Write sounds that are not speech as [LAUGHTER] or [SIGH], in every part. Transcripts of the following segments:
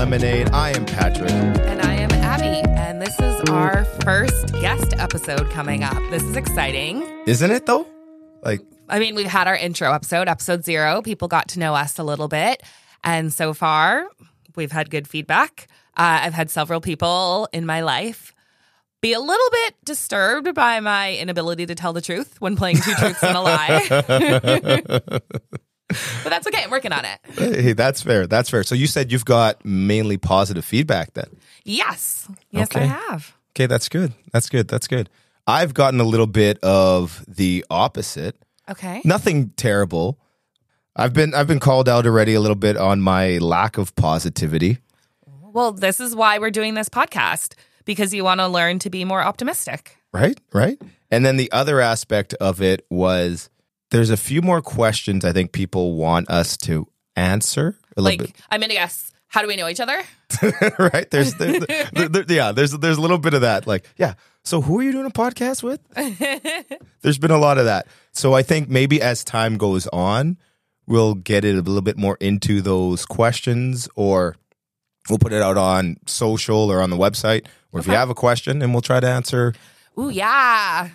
Lemonade. I am Patrick. And I am Abby. And this is our first guest episode coming up. This is exciting. Isn't it though? Like, I mean, we've had our intro episode, episode zero. People got to know us a little bit. And so far, we've had good feedback. Uh, I've had several people in my life be a little bit disturbed by my inability to tell the truth when playing two truths and a lie. [LAUGHS] [LAUGHS] but that's okay. I'm working on it. hey, that's fair. That's fair. So you said you've got mainly positive feedback then. Yes. Yes, I have. Okay, that's good. That's good. That's good. I've gotten a little bit of the opposite. Okay. Nothing terrible. I've been I've been called out already a little bit on my lack of positivity. Well, this is why we're doing this podcast because you want to learn to be more optimistic. Right? Right? And then the other aspect of it was there's a few more questions I think people want us to answer a little Like, I'm going to guess, how do we know each other? [LAUGHS] right? There's, there's [LAUGHS] there- there- yeah, there's there's a little bit of that. Like, yeah. So who are you doing a podcast with? [LAUGHS] there's been a lot of that. So I think maybe as time goes on, we'll get it a little bit more into those questions or we'll put it out on social or on the website. Or if you have a question and we'll try to answer. Ooh, yeah.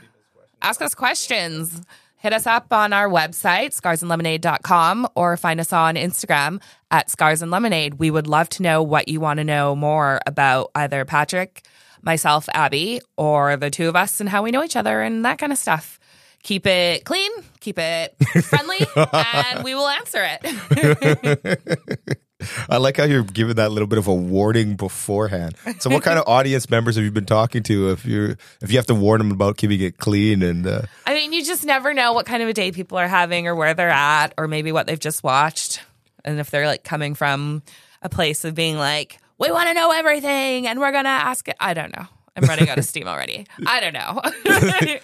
Ask us questions. Hit us up on our website, scarsandlemonade.com, or find us on Instagram at Scars and Lemonade. We would love to know what you want to know more about either Patrick, myself, Abby, or the two of us and how we know each other and that kind of stuff. Keep it clean, keep it friendly, [LAUGHS] and we will answer it. [LAUGHS] I like how you're giving that little bit of a warning beforehand. So, what kind of [LAUGHS] audience members have you been talking to? If you if you have to warn them about keeping it clean and uh, I mean, you just never know what kind of a day people are having or where they're at or maybe what they've just watched. And if they're like coming from a place of being like, we want to know everything and we're going to ask it. I don't know. I'm running out of steam already. [LAUGHS] I don't know. [LAUGHS]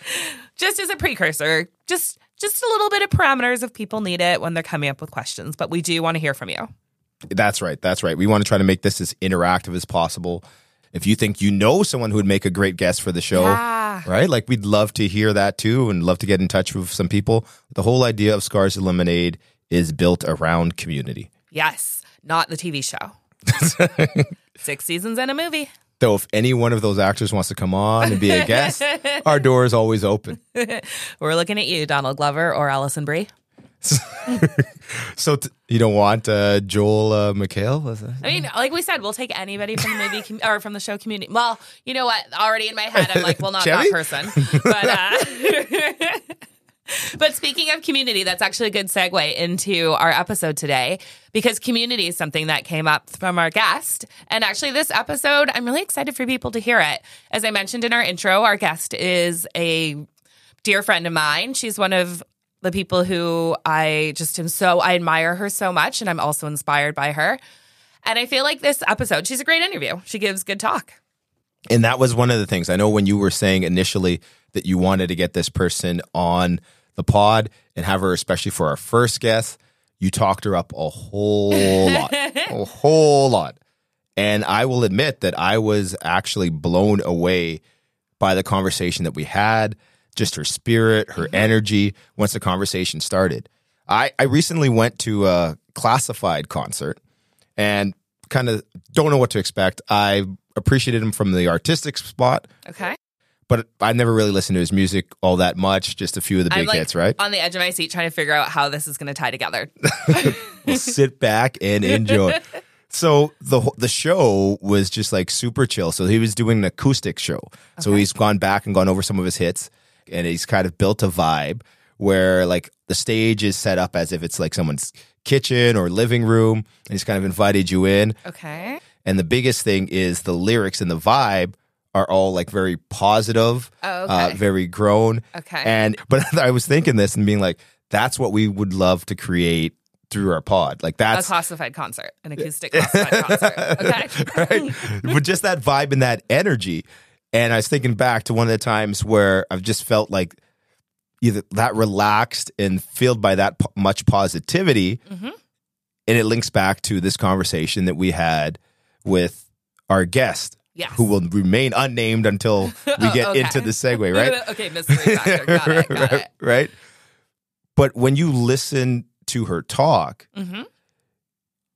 just as a precursor, just just a little bit of parameters if people need it when they're coming up with questions, but we do want to hear from you. That's right. That's right. We want to try to make this as interactive as possible. If you think you know someone who would make a great guest for the show, Yeah. right? Like we'd love to hear that too and love to get in touch with some people. The whole idea of Scars and Lemonade is built around community. Yes, not the TV show. [LAUGHS] Six seasons and a movie. Though if any one of those actors wants to come on and be a [LAUGHS] guest, our door is always open. [LAUGHS] We're looking at you, Donald Glover or Alison Brie. So t- you don't want uh, Joel uh, McHale? I mean, like we said, we'll take anybody from the movie com- or from the show community. Well, you know what? Already in my head, I'm like, well, not Chevy? that person. But uh, [LAUGHS] but speaking of community, that's actually a good segue into our episode today because community is something that came up from our guest. And actually, this episode, I'm really excited for people to hear it. As I mentioned in our intro, our guest is a dear friend of mine. She's one of the people who I just am so I admire her so much, and I'm also inspired by her. And I feel like this episode, she's a great interview. She gives good talk. And that was one of the things. I know when you were saying initially that you wanted to get this person on the pod and have her, especially for our first guest, you talked her up a whole lot, [LAUGHS] a whole lot. And I will admit that I was actually blown away by the conversation that we had, just her spirit, her mm-hmm. energy once the conversation started. I, I recently went to a classified concert and kind of don't know what to expect. I appreciated him from the artistic spot, Okay. but I never really listened to his music all that much, just a few of the big like hits, right? on the edge of my seat trying to figure out how this is going to tie together. [LAUGHS] We'll sit back and enjoy. [LAUGHS] So the the show was just like super chill. So he was doing an acoustic show. So he's gone back and gone over some of his hits, and he's kind of built a vibe where like the stage is set up as if it's like someone's kitchen or living room, and he's kind of invited you in. Okay. And the biggest thing is the lyrics and the vibe are all like very positive, Oh, uh, okay. very grown. Okay. And [LAUGHS] but I was thinking this and being like, that's what we would love to create through our pod. Like that's A classified concert, an acoustic classified concert. [LAUGHS] Okay. right. but just that vibe and that energy. And I was thinking back to one of the times where I've just felt like either that relaxed and filled by that po- much positivity. Mhm. And it links back to this conversation that we had with our guest, Yes. who will remain unnamed until [LAUGHS] we get Okay. into the segue, [LAUGHS] right? okay, mystery. Got [LAUGHS] it. Got right, it. right. But when you listen to her talk, hmm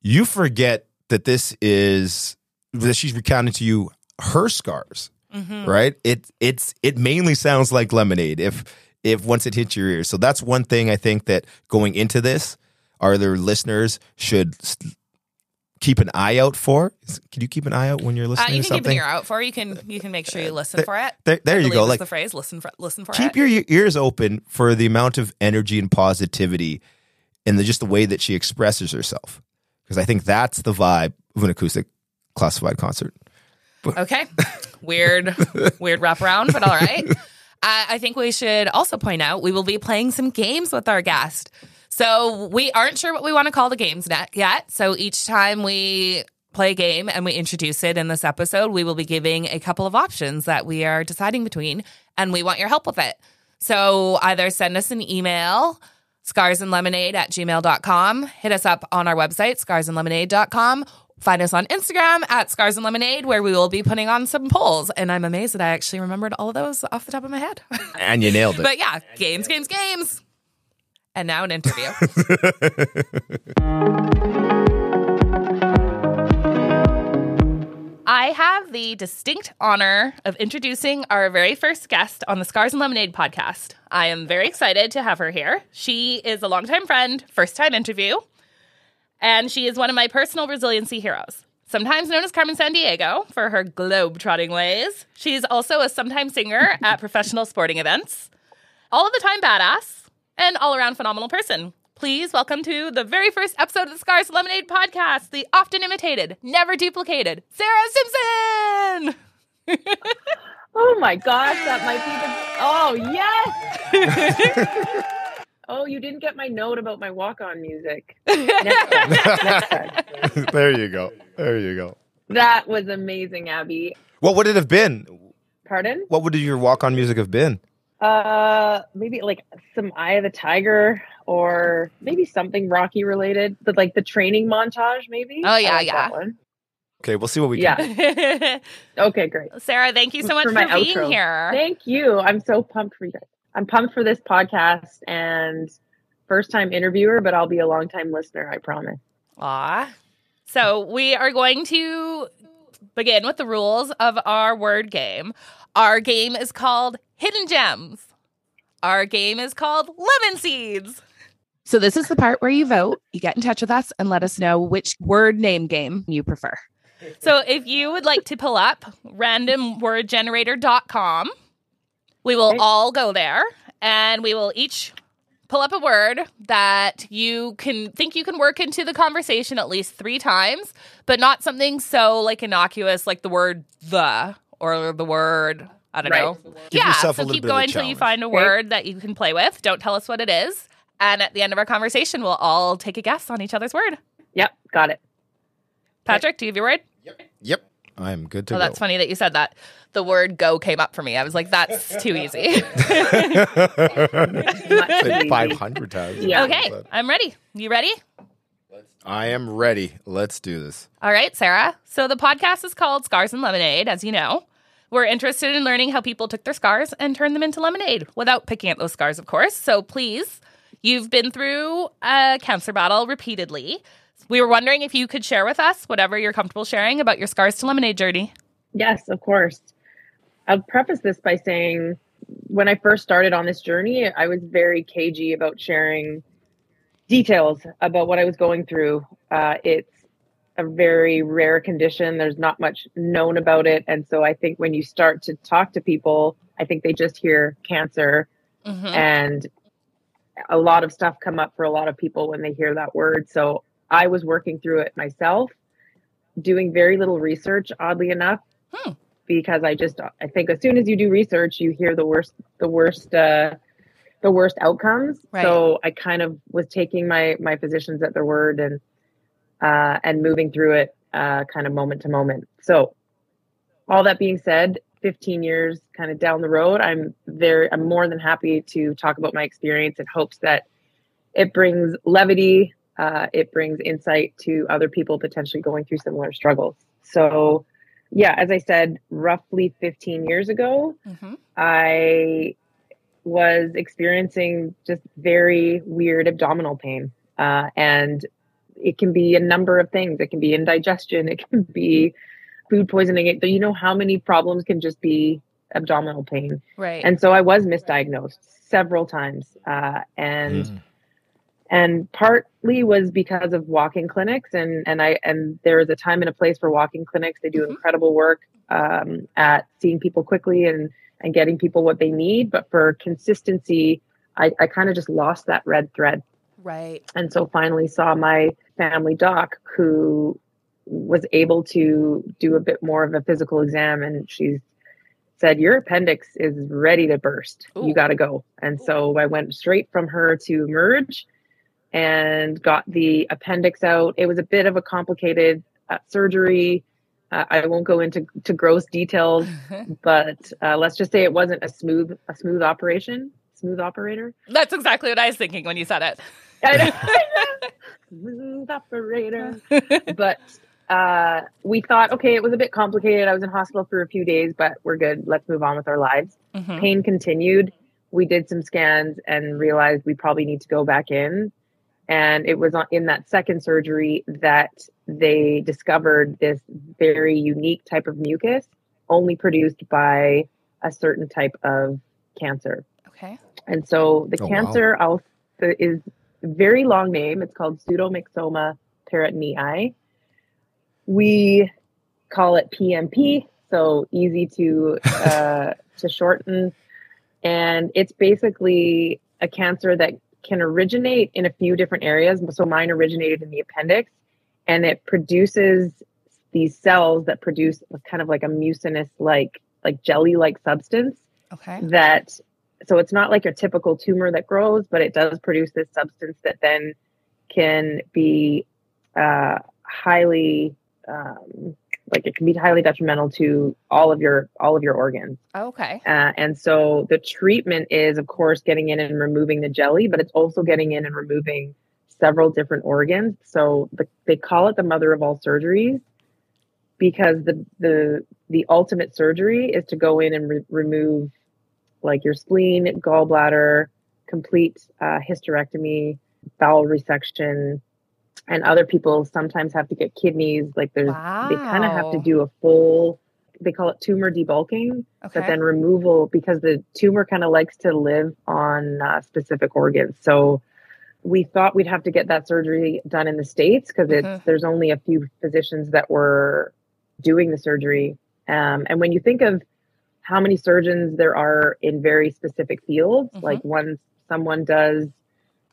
you forget that this is that she's recounting to you her scars, Mhm. right? It it's it mainly sounds like lemonade if if once it hits your ears. So that's one thing I think that going into this, our other listeners should keep an eye out for. Can you keep an eye out when you're Uh, listening you to can keep an ear out for. You can you can make sure you listen for it. There, there you go. Like the phrase. Listen for listen for keep it. your ears open for the amount of energy and positivity and the, just the way that she expresses herself because i think that's the vibe of an acoustic classified concert Okay. [LAUGHS] Weird, [LAUGHS] weird wraparound, but all right. Uh, I think we should also point out we will be playing some games with our guest. So we aren't sure what we want to call the games net yet. So each time we play a game and we introduce it in this episode, we will be giving a couple of options that we are deciding between, and we want your help with it. So either send us an email, scarsandlemonade at gmail.com, hit us up on our website, scarsandlemonade.com, find us on Instagram at Scars and Lemonade, where we will be putting on some polls. And I'm amazed that I actually remembered all of those off the top of my head. [LAUGHS] and you nailed it but yeah, games, games, games. And now an interview. [LAUGHS] I have the distinct honor of introducing our very first guest on the Scars and Lemonade podcast. I am very excited to have her here. She is a longtime friend, first time interview, and she is one of my personal resiliency heroes. Sometimes known as Carmen San Diego for her globe-trotting ways. She's also a sometime singer [LAUGHS] at professional sporting events. All of the time badass and all around phenomenal person. Please welcome to the very first episode of the Scars Lemonade podcast, the often imitated, never duplicated, Sarah Simpson. [LAUGHS] Oh my gosh, that might be the. Oh yes. [LAUGHS] oh, you didn't get my note about my walk-on music. [LAUGHS] Next time. Next time. [LAUGHS] there you go there you go That was amazing, Abby. what would it have been Pardon? what would your walk-on music have been Uh, maybe like some Eye of the Tiger, or maybe something Rocky related, but like the training montage, maybe. Oh, yeah, like yeah. one. okay we'll see what we Yeah. can [LAUGHS] Okay, great. Sarah, thank you so much For for, being outro. here. Thank you. I'm so pumped for you guys. I'm pumped for this podcast and first time interviewer, but I'll be a long time listener, I promise. Ah, So we are going to begin with the rules of our word game. Our game is called Hidden Gems. Our game is called Lemon Seeds. So this is the part where you vote. You get in touch with us and let us know which word name game you prefer. So if you would like to pull up randomwordgenerator.com, we will Okay. all go there and we will each pull up a word that you can think you can work into the conversation at least three times, but not something so like innocuous like the word the or the word I don't Right. know. Give yeah, yourself a so little keep bit going until you find a Okay. word that you can play with. Don't tell us what it is. And at the end of our conversation, we'll all take a guess on each other's word. Yep, got it. Patrick, do you have your word? Yep. Yep i'm good to Oh, go that's funny that you said that. The word go came up for me. I was like, that's too easy. [LAUGHS] Said 500 times Yeah. okay, I'm ready. You ready? i am ready let's do this All right, Sarah. So the podcast is called Scars and Lemonade, as you know. We're interested in learning how people took their scars and turned them into lemonade without picking at those scars, of course. So please, you've been through a cancer battle repeatedly. We were wondering if you could share with us whatever you're comfortable sharing about your scars to lemonade journey. Yes, of course. I'll preface this by saying when I first started on this journey, I was very cagey about sharing details about what I was going through. Uh, it's a very rare condition. There's not much known about it. And so I think when you start to talk to people, I think they just hear cancer Mhm. and a lot of stuff come up for a lot of people when they hear that word so i was working through it myself doing very little research oddly enough Hmm. because i just i think as soon as you do research you hear the worst the worst uh the worst outcomes Right. so i kind of was taking my my physicians at their word and uh and moving through it uh kind of moment to moment so all that being said 15 years kind of down the road i'm very i'm more than happy to talk about my experience in hopes that it brings levity uh, it brings insight to other people potentially going through similar struggles so yeah as i said roughly 15 years ago Mhm. i was experiencing just very weird abdominal pain uh, and it can be a number of things. It can be indigestion. It can be food poisoning. It, you know how many problems can just be abdominal pain. Right. And so I was misdiagnosed several times, uh, and Mm. And partly was because of walking clinics and and I and there is a time and a place for walking clinics. They do Mhm. incredible work um, at seeing people quickly and and getting people what they need. But for consistency, I, I kind of just lost that red thread right. and so finally saw my family doc who was able to do a bit more of a physical exam and she said your appendix is ready to burst Ooh. you got to go and so i went straight from her to merge and got the appendix out it was a bit of a complicated uh, surgery uh, i won't go into to gross details [LAUGHS] but uh, let's just say it wasn't a smooth a smooth operation smooth operator That's exactly what I was thinking when you said it. I know, I [LAUGHS] know. Smooth operator. [LAUGHS] But uh, we thought, okay, it was a bit complicated. I was in hospital for a few days, but we're good. Let's move on with our lives. Mhm. Pain continued. We did some scans and realized we probably need to go back in. And it was in that second surgery that they discovered this very unique type of mucus, only produced by a certain type of cancer. Okay. And so the Oh, cancer I'll, is a very long name. It's called pseudomyxoma peritonei. We call it PMP, so easy to [LAUGHS] uh, to shorten. And it's basically a cancer that can originate in a few different areas. So mine originated in the appendix, and it produces these cells that produce kind of like a mucinous like like jelly like substance Okay. that so it's not like a typical tumor that grows but it does produce this substance that then can be uh, highly um, like it can be highly detrimental to all of your all of your organs Okay. uh, and so the treatment is of course getting in and removing the jelly but it's also getting in and removing several different organs so the, they call it the mother of all surgeries because the the the ultimate surgery is to go in and re- remove like your spleen, gallbladder, complete uh, hysterectomy, bowel resection, and other people sometimes have to get kidneys. Like there's they kind of have to do a full. They call it tumor debulking, Okay. but then removal because the tumor kind of likes to live on uh, specific organs. So we thought we'd have to get that surgery done in the states because it's Mhm. there's only a few physicians that were doing the surgery. Um, and when you think of how many surgeons there are in very specific fields, Mhm. like one someone does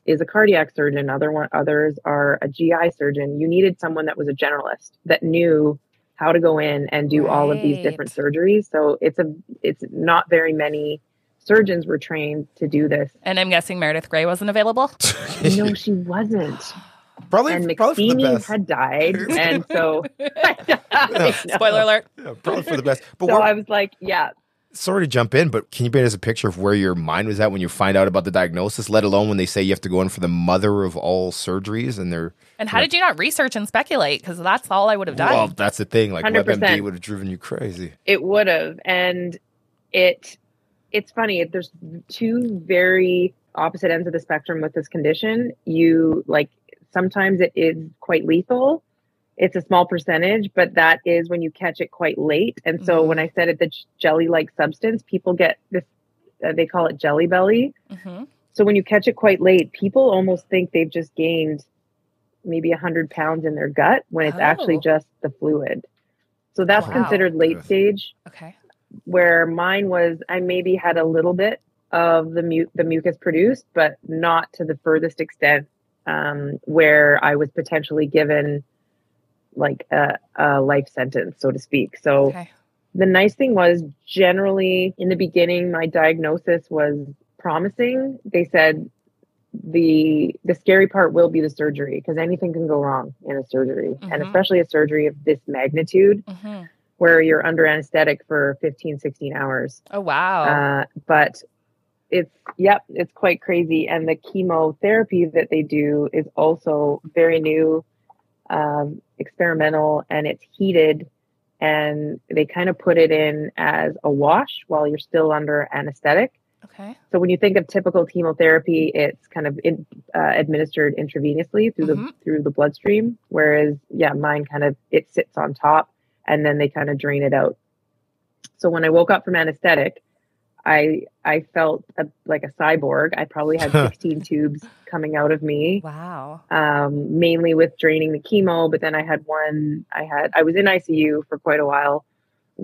is a cardiac surgeon, other one others are a GI surgeon. You needed someone that was a generalist that knew how to go in and do all of these different surgeries. So it's a it's not very many surgeons were trained to do this. and I'm guessing Meredith Grey wasn't available. [LAUGHS] no, she wasn't. [LAUGHS] probably, And probably for the McSteamy best. had died, and so [LAUGHS] I. Spoiler alert. Yeah, probably for the best. But So I was like, yeah, sorry to jump in, but can you paint us a picture of where your mind was at when you find out about the diagnosis, let alone when they say you have to go in for the mother of all surgeries and they're And how did you not research and speculate? Because that's all I would have done. well, that's the thing. Like 100%. WebMD would have driven you crazy. it would have and it it's funny there's two very opposite ends of the spectrum with this condition you like sometimes it is quite lethal it's a small percentage but that is when you catch it quite late and so Mhm. when i said it's a jelly like substance people get this uh, they call it jelly belly hmm so when you catch it quite late people almost think they've just gained maybe 100 pounds in their gut when it's actually Oh. just the fluid so that's Wow. considered late stage Okay. where mine was I maybe had a little bit of the mu- the mucus produced, but not to the furthest extent um, where I was potentially given like a, a life sentence, so to speak. So Okay. the nice thing was generally in the beginning, my diagnosis was promising. They said the the scary part will be the surgery because anything can go wrong in a surgery, and Mhm. especially a surgery of this magnitude hmm where you're under anesthetic for 15 16 hours Oh wow. uh, but it's yep it's quite crazy and the chemotherapy that they do is also very new um, experimental and it's heated and they kind of put it in as a wash while you're still under anesthetic Okay. So when you think of typical chemotherapy, it's kind of in, uh, administered intravenously through Mhm. the through the bloodstream, whereas yeah, mine kind of it sits on top and then they kind of drain it out. So when I woke up from anesthetic, I I felt a, like a cyborg. I probably had [LAUGHS] 16 tubes coming out of me Wow. um, mainly with draining the chemo. But then I had one, I had, I was in ICU for quite a while.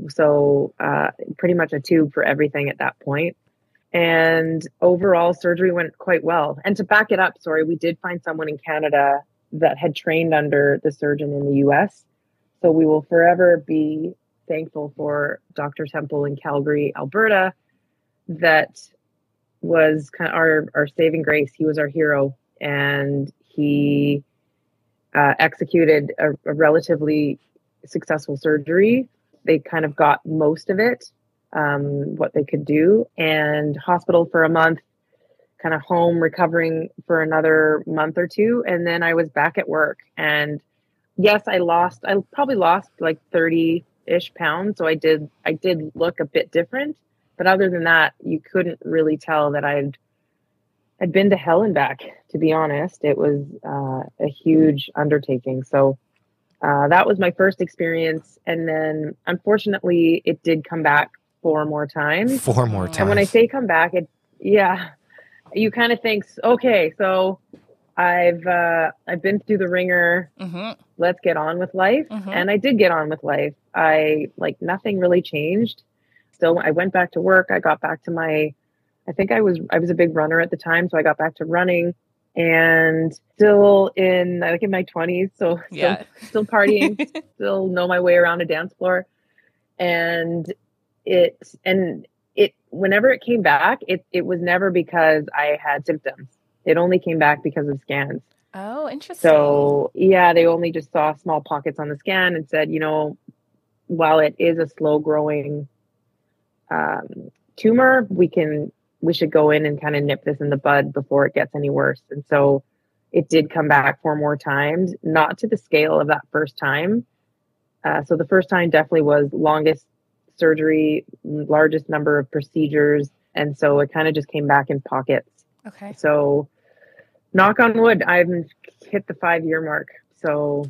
So uh, pretty much a tube for everything at that point. And overall, surgery went quite well. And to back it up, sorry, we did find someone in Canada that had trained under the surgeon in the US. So we will forever be thankful for Dr. Temple in Calgary, Alberta, that was kind of our, our saving grace. He was our hero and he uh, executed a, a relatively successful surgery. They kind of got most of it, um, what they could do, and hospital for a month, kind of home recovering for another month or two, and then I was back at work. And yes, I lost. I probably lost like thirty ish pounds, so I did. I did look a bit different, but other than that, you couldn't really tell that I'd I'd been to hell and back, to be honest. It was uh, a huge undertaking. So uh, that was my first experience. And then unfortunately, it did come back four more times. Four more times. And when I say come back, it, yeah, you kind of think, okay, so I've, uh, I've been through the ringer. Mm-hmm. Let's get on with life. Mhm. And I did get on with life. I like nothing really changed. Still, I went back to work. I got back to my I think I was I was a big runner at the time, so I got back to running and still in like in my twenties, so still, Yeah. still partying, [LAUGHS] still know my way around a dance floor. And it and it whenever it came back, it it was never because I had symptoms. It only came back because of scans. oh, interesting. So yeah, they only just saw small pockets on the scan and said, you know, while it is a slow growing um, tumor, we can we should go in and kind of nip this in the bud before it gets any worse. And so it did come back four more times, not to the scale of that first time. Uh, so the first time definitely was longest surgery, largest number of procedures, and so it kind of just came back in pockets. okay. So, knock on wood, I haven't hit the five year mark. So,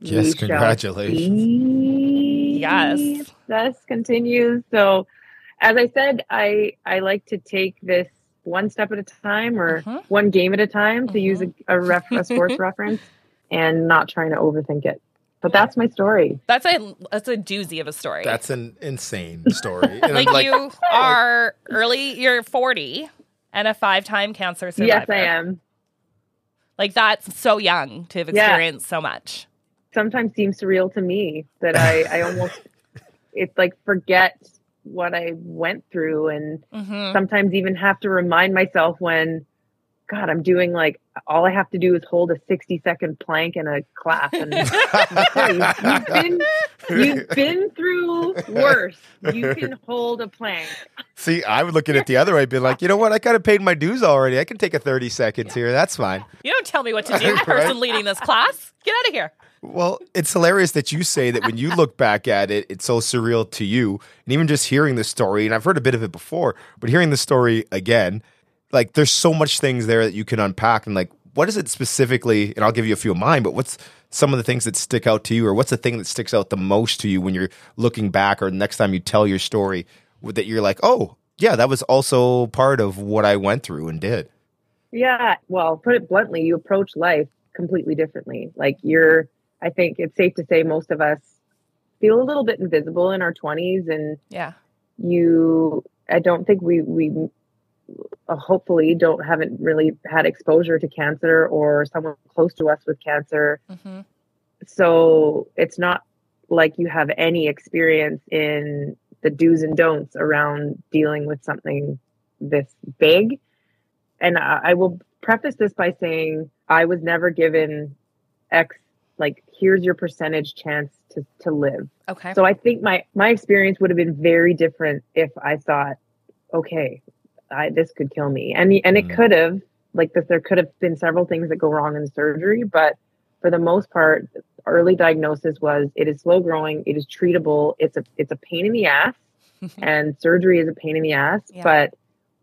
Yes, congratulations. see Yes. This continues. So, as I said, I I like to take this one step at a time or Mhm. one game at a time to use a, Mm-hmm. a, ref, a sports [LAUGHS] reference and not trying to overthink it. But that's my story. That's a that's a doozy of a story. That's an insane story. And I'm like, you are early. You're 40 and a five time cancer survivor. Yes, I am. Like that's so young to have Yeah. experienced so much. sometimes seems surreal to me that I, I almost it's like forget what I went through and hmm sometimes even have to remind myself when God, I'm doing like all I have to do is hold a 60 second plank in a class and [LAUGHS] you- you've been you've been through worse. You can hold a plank. See, I would look at it the other way, be like, you know what? I kind of paid my dues already. I can take a 30 seconds here. That's fine. You don't tell me what to do, [LAUGHS] Right. person leading this class. Get out of here. Well, it's hilarious that you say that when you look back at it, it's so surreal to you. And even just hearing the story, and I've heard a bit of it before, but hearing the story again, like there's so much things there that you can unpack. And like, what is it specifically? And I'll give you a few of mine, but what's some of the things that stick out to you, or what's the thing that sticks out the most to you when you're looking back, or next time you tell your story that you're like, oh, yeah, that was also part of what I went through and did. Yeah. Well, put it bluntly, you approach life completely differently. Like you're, I think it's safe to say most of us feel a little bit invisible in our 20s and Yeah. you, I don't think we, we uh, hopefully don't, haven't really had exposure to cancer or someone close to us with cancer. hmm So it's not like you have any experience in the do's and don'ts around dealing with something this big. And I, I will preface this by saying I was never given X, like, here's your percentage chance to, to live. Okay. So I think my, my experience would have been very different if I thought, okay, I, this could kill me. And, and it Mm. could have, like, this, there could have been several things that go wrong in surgery, but for the most part, early diagnosis was it is slow growing, it is treatable, it's a it's a pain in the ass, [LAUGHS] and surgery is a pain in the ass. Yeah. But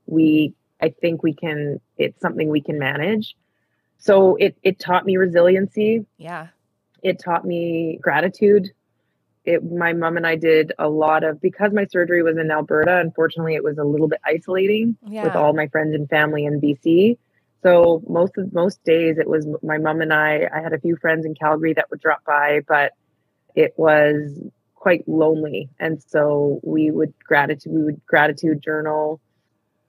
we I think we can it's something we can manage. So it it taught me resiliency. Yeah. It taught me gratitude. It my mom and I did a lot of because my surgery was in Alberta, unfortunately it was a little bit isolating Yeah. with all my friends and family in BC. So most of most days it was my mom and I. I had a few friends in Calgary that would drop by, but it was quite lonely. And so we would gratitude we would gratitude journal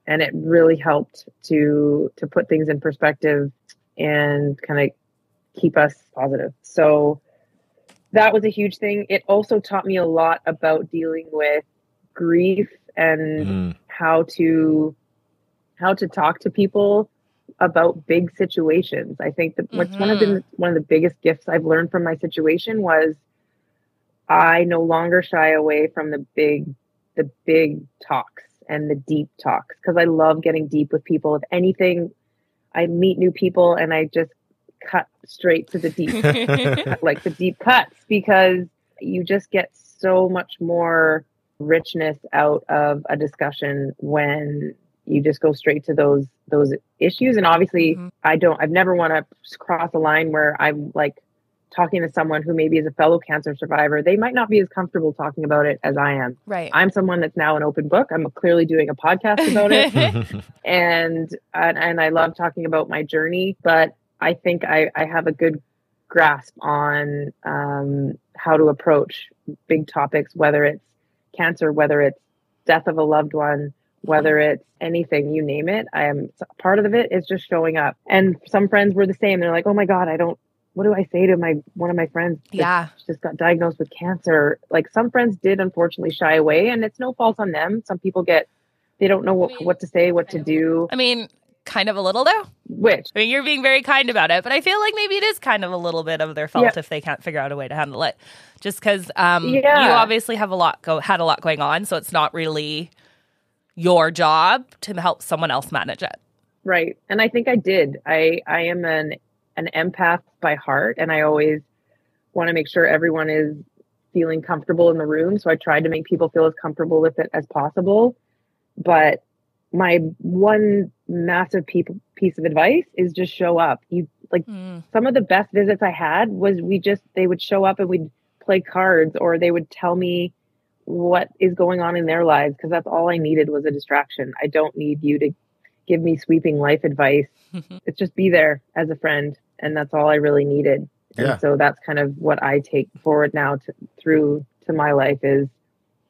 and it really helped to to put things in perspective and kind of keep us positive. So that was a huge thing. It also taught me a lot about dealing with grief and Mm. how to how to talk to people about big situations. I think that what's one of the one of the biggest gifts I've learned from my situation was I no longer shy away from the big the big talks and the deep talks because I love getting deep with people. If anything, I meet new people and I just cut straight to the deep [LAUGHS] like the deep cuts because you just get so much more richness out of a discussion when you just go straight to those those issues. And obviously Mhm. i don't i've never want to cross a line where i'm like talking to someone who maybe is a fellow cancer survivor. They might not be as comfortable talking about it as i am. Right. i'm someone that's now an open book. I'm clearly doing a podcast about it. [LAUGHS] And and, and I love talking about my journey, but I think I, I have a good grasp on um, how to approach big topics, whether it's cancer, whether it's death of a loved one, whether it's anything, you name it. I am part of it is just showing up. And some friends were the same. They're like, "Oh my god, I don't. What do I say to my one of my friends? yeah. just got diagnosed with cancer. Like some friends did unfortunately shy away and it's no fault on them. Some people get they don't know what, what to say, what to do. I mean, kind of a little though. Which I mean, you're being very kind about it, but I feel like maybe it is kind of a little bit of their fault Yeah. if they can't figure out a way to handle it. Just because um, Yeah. you obviously have a lot go had a lot going on, so it's not really your job to help someone else manage it. right. And I think I did. I I am an an empath by heart and I always want to make sure everyone is feeling comfortable in the room. So I tried to make people feel as comfortable with it as possible. But my one massive people piece of advice is just show up. You like Mm. some of the best visits I had was we just they would show up and we'd play cards or they would tell me what is going on in their lives because that's all I needed was a distraction. I don't need you to give me sweeping life advice. [LAUGHS] it's just be there as a friend and that's all I really needed. And so that's kind of what I take forward now to, through to my life is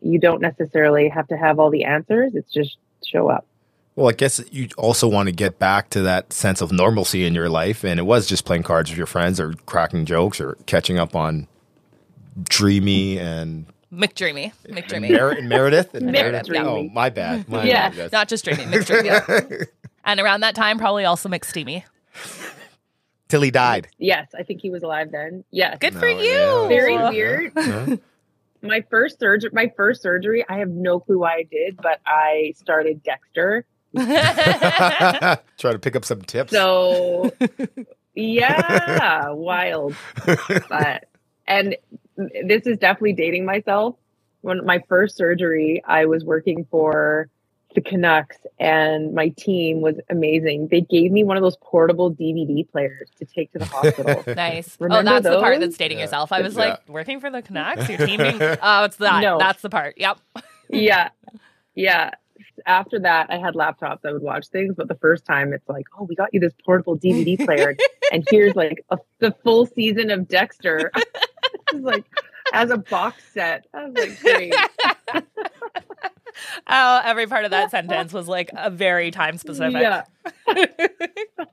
you don't necessarily have to have all the answers. It's just show up. Well, I guess you also want to get back to that sense of normalcy in your life. And it was just playing cards with your friends or cracking jokes or catching up on Dreamy and, McDreamy, and, McDreamy, Mer- and Meredith. And [LAUGHS] Meredith, Oh, my bad. My Yeah. bad, not just Dreamy, McDreamy. [LAUGHS] and around that time, probably also McSteamy. Till he died. Yes, I think he was alive then. Yes. Good for oh, you. yeah. Very Yeah. weird. My first surgery my first surgery i have no clue why i did but i started dexter. [LAUGHS] Try to pick up some tips. so [LAUGHS] yeah wild. But and this is definitely dating myself. When my first surgery i was working for the canucks and my team was amazing they gave me one of those portable dvd players to take to the hospital [LAUGHS] Nice. Oh, Remember oh, that's the part that's dating Yeah. yourself. I was Yeah. like, working for the Canucks, your team. being- [LAUGHS] oh, it's that. No. That's the part. Yep. [LAUGHS] yeah yeah after that i had laptops i would watch things but the first time it's like oh we got you this portable dvd player and here's like a, the full season of dexter it's like as a box set i was like great [LAUGHS] Oh, every part of that sentence was like a very time specific. yeah [LAUGHS]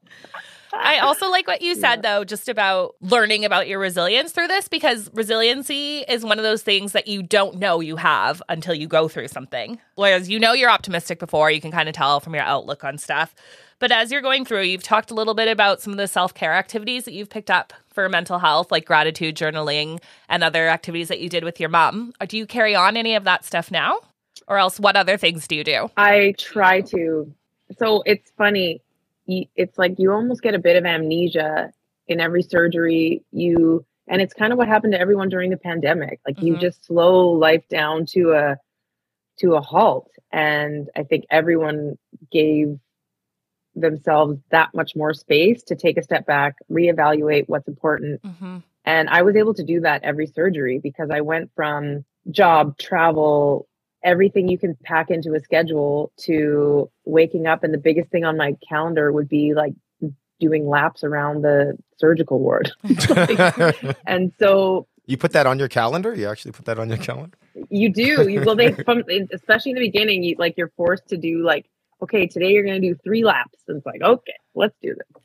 I also like what you said though, just about learning about your resilience through this, because resiliency is one of those things that you don't know you have until you go through something. Whereas you know you're optimistic before, you can kind of tell from your outlook on stuff. But as you're going through, you've talked a little bit about some of the self care activities that you've picked up for mental health, like gratitude journaling and other activities that you did with your mom. Do you carry on any of that stuff now? Or else, what other things do you do? i try to so it's funny it's like you almost get a bit of amnesia in every surgery you and it's kind of what happened to everyone during the pandemic like you Mhm. just slow life down to a to a halt. And I think everyone gave themselves that much more space to take a step back, reevaluate what's important. Mm-hmm. And I was able to do that every surgery because I went from job, travel, everything you can pack into a schedule to waking up. And the biggest thing on my calendar would be like doing laps around the surgical ward. [LAUGHS] [LAUGHS] and so you put that on your calendar? You actually put that on your calendar? You do. [LAUGHS] You well, they from especially in the beginning, you like you're forced to do like, okay, today you're going to do three laps, and it's like, okay, let's do this.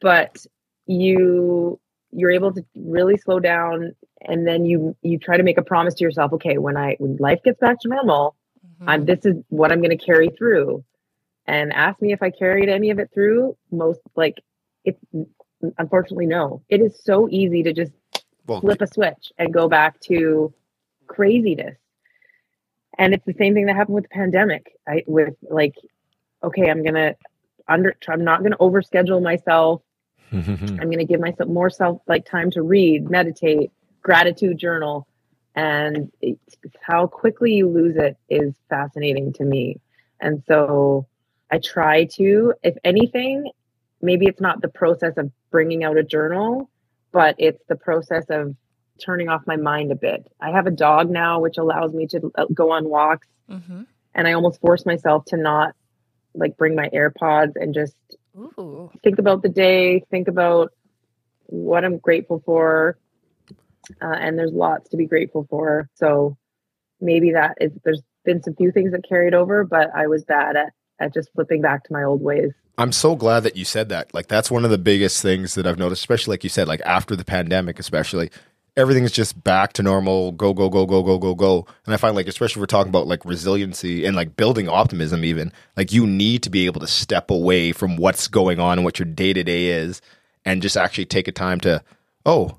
But you you're able to really slow down, and then you you try to make a promise to yourself. Okay, when I when life gets back to normal, Mm-hmm. I'm this is what I'm going to carry through. And ask me if I carried any of it through. Most like it's unfortunately no. It is so easy to just Well, flip a switch and go back to craziness. And it's the same thing that happened with the pandemic. I with like, okay, I'm gonna under I'm not gonna overschedule myself. I'm gonna give myself more self like time to read, meditate, gratitude journal. And it's, how quickly you lose it is fascinating to me. And so I try to, if anything, maybe it's not the process of bringing out a journal, but it's the process of turning off my mind a bit. I have a dog now, which allows me to uh, go on walks, Mm-hmm. and I almost force myself to not like bring my AirPods and just Ooh. think about the day, think about what I'm grateful for. Uh, and there's lots to be grateful for. So maybe that is, there's been some few things that carried over, but I was bad at, at just flipping back to my old ways. I'm so glad that you said that. Like that's one of the biggest things that I've noticed, especially like you said, like after the pandemic, especially everything's just back to normal, go, go, go, go, go, go, go. And I find like, especially if we're talking about like resiliency and like building optimism, even like you need to be able to step away from what's going on and what your day to day is and just actually take a time to, oh,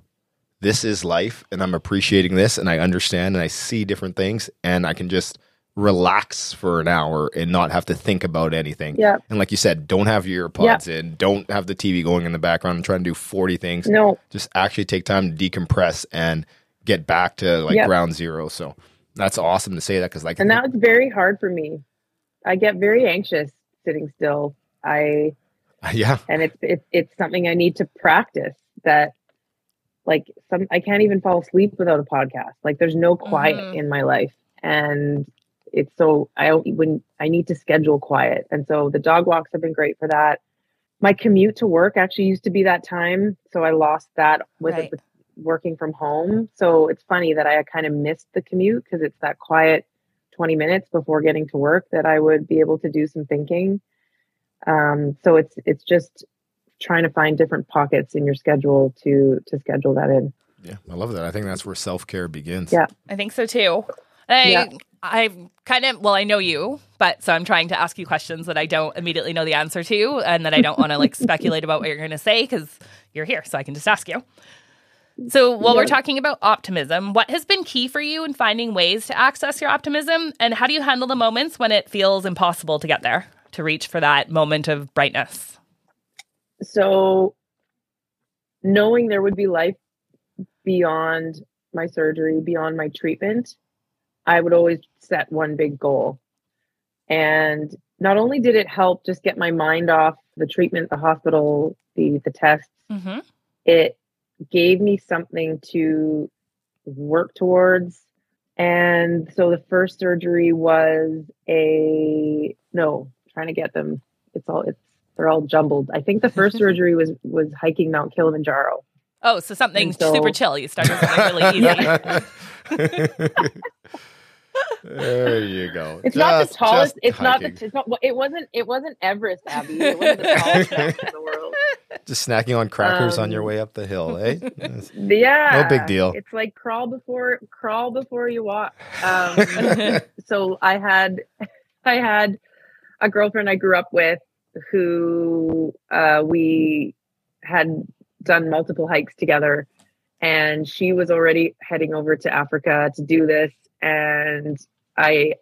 this is life and I'm appreciating this and I understand and I see different things and I can just relax for an hour and not have to think about anything. Yeah. And like you said, don't have your earpods in, don't have the TV going in the background and trying to do 40 things. No, Just actually take time to decompress and get back to like Yep. ground zero. So that's awesome to say that because like and that was very hard for me. I get very anxious sitting still. I, [LAUGHS] yeah, and it's, it's, it's something I need to practice that like some, I can't even fall asleep without a podcast. Like there's no quiet Mhm. in my life. And it's so I when I need to schedule quiet. And so the dog walks have been great for that. My commute to work actually used to be that time, so I lost that with Right. it working from home. So it's funny that I kind of missed the commute because it's that quiet 20 minutes before getting to work that I would be able to do some thinking. Um, so it's it's just trying to find different pockets in your schedule to to schedule that in. yeah, I love that. I think that's where self care begins. Yeah. I think so too. I, Yeah. I kind of, well, I know you, but so I'm trying to ask you questions that I don't immediately know the answer to and that I don't want to like [LAUGHS] speculate about what you're going to say because you're here, so I can just ask you. So, while we're talking about optimism, what has been key for you in finding ways to access your optimism? And how do you handle the moments when it feels impossible to get there, to reach for that moment of brightness? so knowing there would be life beyond my surgery, beyond my treatment, I would always set one big goal. And not only did it help just get my mind off the treatment, the hospital, the the tests, Mm-hmm. it gave me something to work towards. And so the first surgery was a no, trying to get them. It's all it's they're all jumbled. I think the first [LAUGHS] surgery was was hiking Mount Kilimanjaro. Oh, so something so- super chill. You started something really [LAUGHS] easy. [LAUGHS] there you go. [LAUGHS] It's not the tallest. just It's not the. It's not. It wasn't. It wasn't Everest, Abby. It wasn't the tallest in the world. [LAUGHS] Just snacking on crackers on your Um, way up the hill, eh? [LAUGHS] Yeah, No big deal. It's like crawl before crawl before you walk. Um, so I had I had a girlfriend I grew up with who uh, we had done multiple hikes together, and she was already heading over to Africa to do this, and I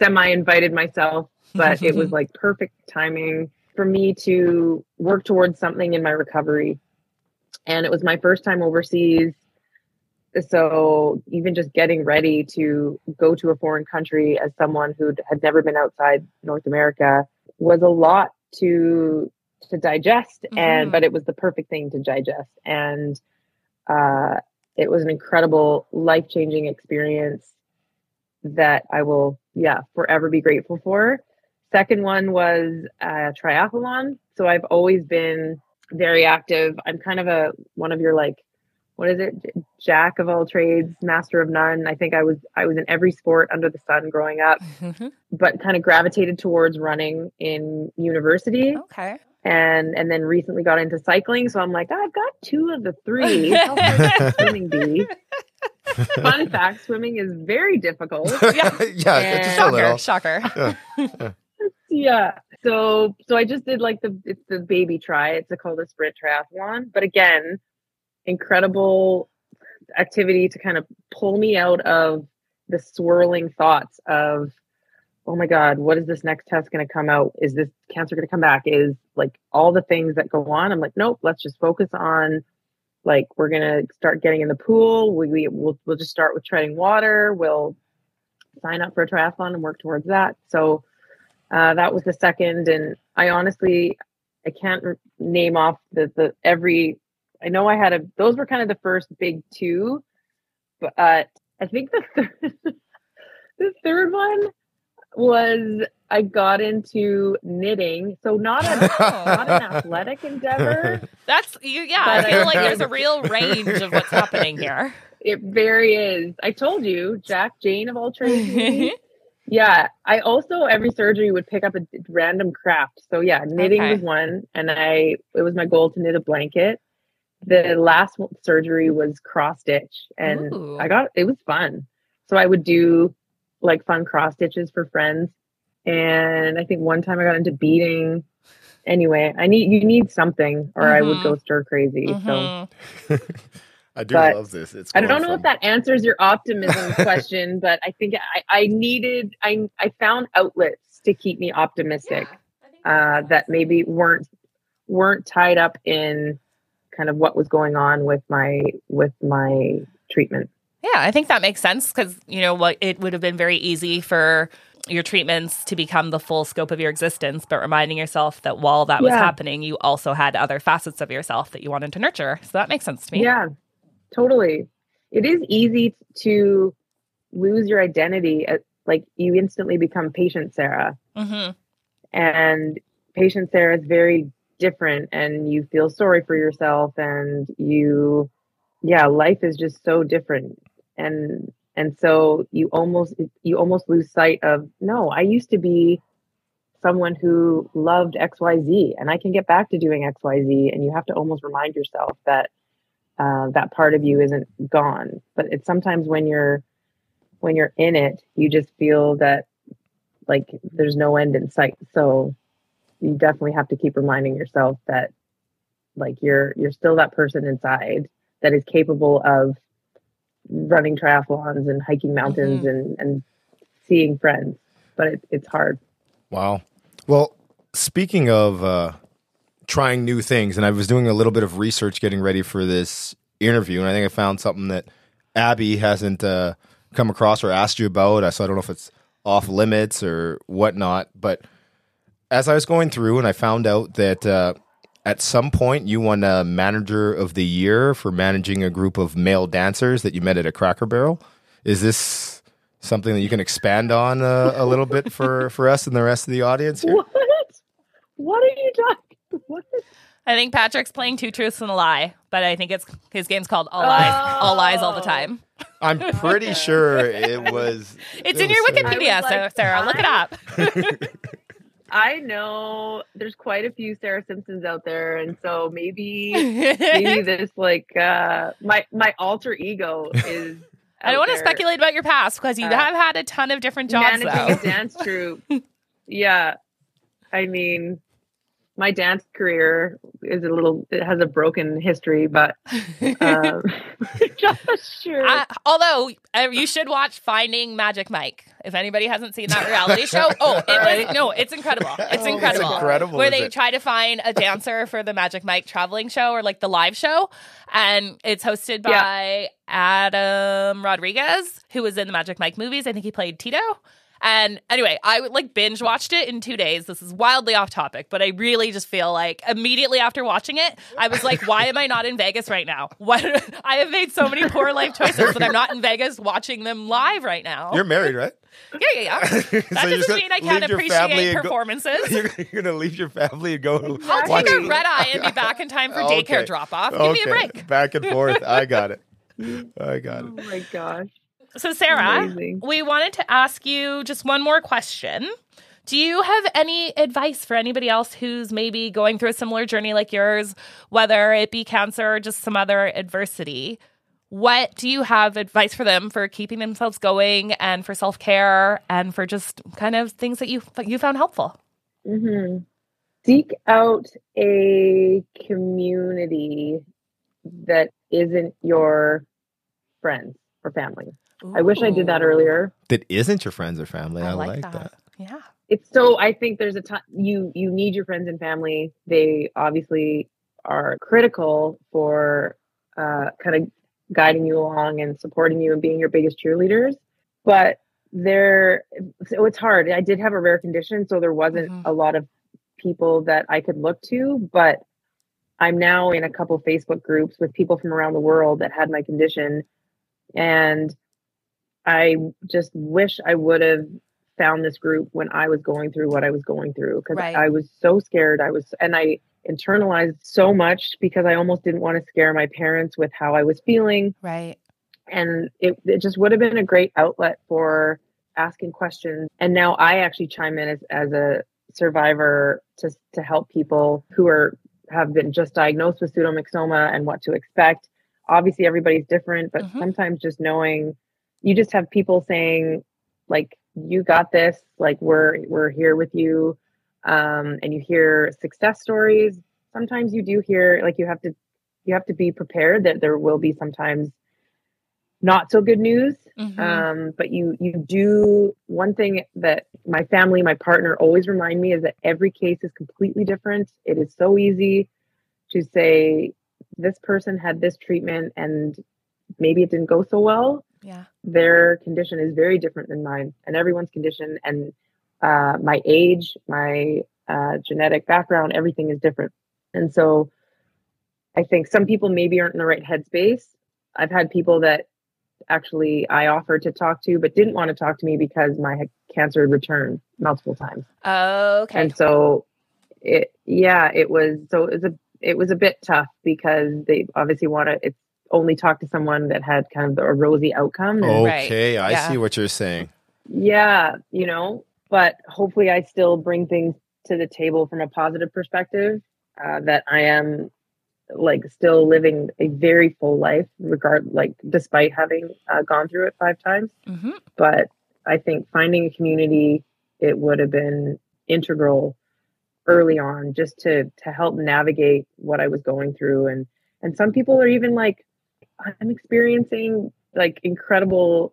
semi invited myself, but it was [LAUGHS] like perfect timing for me to work towards something in my recovery. And it was my first time overseas. so even just getting ready to go to a foreign country as someone who had never been outside North America was a lot to to digest and Mhm. but it was the perfect thing to digest and uh it was an incredible life-changing experience that I will yeah forever be grateful for. Second one was uh triathlon. So I've always been very active. I'm kind of a one of your like what is it? Jack of all trades master of none. I think I was I was in every sport under the sun growing up but kind of gravitated towards running in university. Okay. And and then recently got into cycling so i'm like i've got two of the three [LAUGHS] how hard can swimming be [LAUGHS] fun fact swimming is very difficult [LAUGHS] yeah, yeah, just a Shocker. little. Shocker. yeah so so i just did like the it's the baby try it's called a sprint triathlon but again incredible activity to kind of pull me out of the swirling thoughts of oh my god what is this next test going to come out? Is this cancer going to come back? Is like all the things that go on i'm like nope let's just focus on like we're going to start getting in the pool. We, we we'll, we'll just start with treading water. We'll sign up for a triathlon and work towards that. So uh, that was the second and i honestly i can't name off the the every i know i had a those were kind of the first big two but uh, i think the third [LAUGHS] the third one was i got into knitting so not a [LAUGHS] not an athletic endeavor That's you. Yeah, I feel like there's a real range of what's happening [LAUGHS] here. it very is i told you jack jane of all trades. [LAUGHS] Yeah, I also every surgery would pick up a random craft. So yeah, knitting Okay. was one, and I it was my goal to knit a blanket. The last surgery was cross stitch, and Ooh. I got it was fun. So I would do like fun cross stitches for friends, and I think one time I got into beading. Anyway, I need you need something, or I would go stir crazy. So Mhm. [LAUGHS] I do But love this. It's I don't going know if that answers your optimism [LAUGHS] question, but I think I, I needed I I found outlets to keep me optimistic uh, that maybe weren't weren't tied up in kind of what was going on with my with my treatment. Yeah, I think that makes sense because, you know, what it would have been very easy for your treatments to become the full scope of your existence, but reminding yourself that while that was Yeah. happening, you also had other facets of yourself that you wanted to nurture. So that makes sense to me. Yeah, totally. It is easy to lose your identity. At, like you instantly become patient Sarah. hmm and patient Sarah is very different and you feel sorry for yourself and you yeah life is just so different and and so you almost you almost lose sight of no i used to be someone who loved xyz and i can get back to doing xyz and you have to almost remind yourself that uh, that part of you isn't gone. But it's sometimes when you're when you're in it you just feel that like there's no end in sight. So you definitely have to keep reminding yourself that like you're you're still that person inside that is capable of running triathlons and hiking mountains and and seeing friends but it, it's hard Wow. Well, speaking of uh, trying new things, and I was doing a little bit of research getting ready for this interview, and I think I found something that Abby hasn't uh, come across or asked you about. I so I don't know if it's off limits or whatnot, but as I was going through, and I found out that uh, at some point you won a manager of the year for managing a group of male dancers that you met at a Cracker Barrel. Is this something that you can expand on uh, a little bit for [LAUGHS] for us and the rest of the audience here? what what are you talking what I think Patrick's playing two truths and a lie, but I think it's his game's called All Lies, All Lies all the Oh. time. I'm pretty [LAUGHS] sure it was. It's it in your Wikipedia, I was like, Sarah. Look it up. [LAUGHS] i know there's quite a few sarah simpsons out there and so maybe maybe [LAUGHS] this like uh my my alter ego [LAUGHS] is I don't want to speculate about your past because you Uh, have had a ton of different jobs, managing though. a dance troupe. [LAUGHS] yeah, I mean, my dance career is a little it has a broken history, but [LAUGHS] um, [LAUGHS] sure. Uh, although uh, you should watch Finding Magic Mike if anybody hasn't seen that reality show. [LAUGHS] Oh, it was no, it's incredible. It's Oh, incredible. incredible, Where is they it? try to find a dancer for the Magic Mike traveling show or like the live show, and it's hosted Yeah. by Adam Rodriguez, who was in the Magic Mike movies. I think he played Tito. And anyway, I like binge watched it in two days. This is wildly off topic, but I really just feel like immediately after watching it, I was like, why am I not in Vegas right now? [LAUGHS] What I have made so many poor life choices that I'm not in Vegas watching them live right now. You're married, right? yeah, yeah, yeah. [LAUGHS] So That you're doesn't just mean I can't leave your family appreciate and go- performances. You're, [LAUGHS] you're gonna leave your family and go. I'll watch take a red eye and be back in time for daycare Okay. drop off. Give me a break. Back and forth. I got it. I got it. oh my gosh. So, Sarah, Amazing. we wanted to ask you just one more question. Do you have any advice for anybody else who's maybe going through a similar journey like yours, whether it be cancer or just some other adversity? What do you have advice for them for keeping themselves going and for self care and for just kind of things that you you found helpful? hmm Seek out a community that isn't your friends or family. I wish I did that earlier. That isn't your friends or family. I, I like, like that. that. Yeah. It's so I think there's a time you you need your friends and family. They obviously are critical for uh, kind of guiding you along and supporting you and being your biggest cheerleaders. But they're so it's hard. I did have a rare condition, so there wasn't Mhm. a lot of people that I could look to. But I'm now in a couple Facebook groups with people from around the world that had my condition, and I just wish I would have found this group when I was going through what I was going through because Right. I was so scared. I was, and I internalized so much because I almost didn't want to scare my parents with how I was feeling. Right. And it, it just would have been a great outlet for asking questions. And now I actually chime in as, as a survivor to, to help people who are have been just diagnosed with pseudomyxoma and what to expect. Obviously, everybody's different, but Mhm. sometimes just knowing you just have people saying like you got this like we're we're here with you um and you hear success stories. Sometimes you do hear like you have to you have to be prepared that there will be sometimes not so good news. Mhm. um but you you do one thing that my family my partner always remind me is that every case is completely different. It is so easy to say this person had this treatment and maybe it didn't go so well yeah. their condition is very different than mine and everyone's condition and uh, my age my uh, genetic background everything is different and so i think some people maybe aren't in the right headspace i've had people that actually i offered to talk to but didn't want to talk to me because my cancer had returned multiple times Okay. and so it yeah it was so it was a it was a bit tough because they obviously want to it's only talk to someone that had kind of a rosy outcome and Right. Okay, I Yeah. see what you're saying. yeah you know but hopefully i still bring things to the table from a positive perspective uh, that i am like still living a very full life regard like despite having uh, gone through it five times Mhm. but i think finding a community it would have been integral early on just to to help navigate what i was going through and and some people are even like i'm experiencing like incredible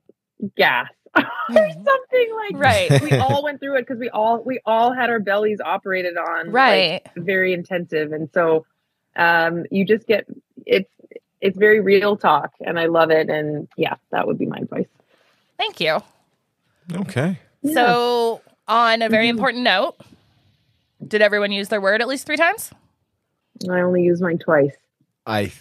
gas [LAUGHS] or something like Right. we all went through it because we all we all had our bellies operated on like, Right. very intensive and so um you just get it's it's very real talk and i love it and yeah that would be my advice Thank you. Okay. So, on a very Mhm. important note, did everyone use their word at least three times? i only use mine twice I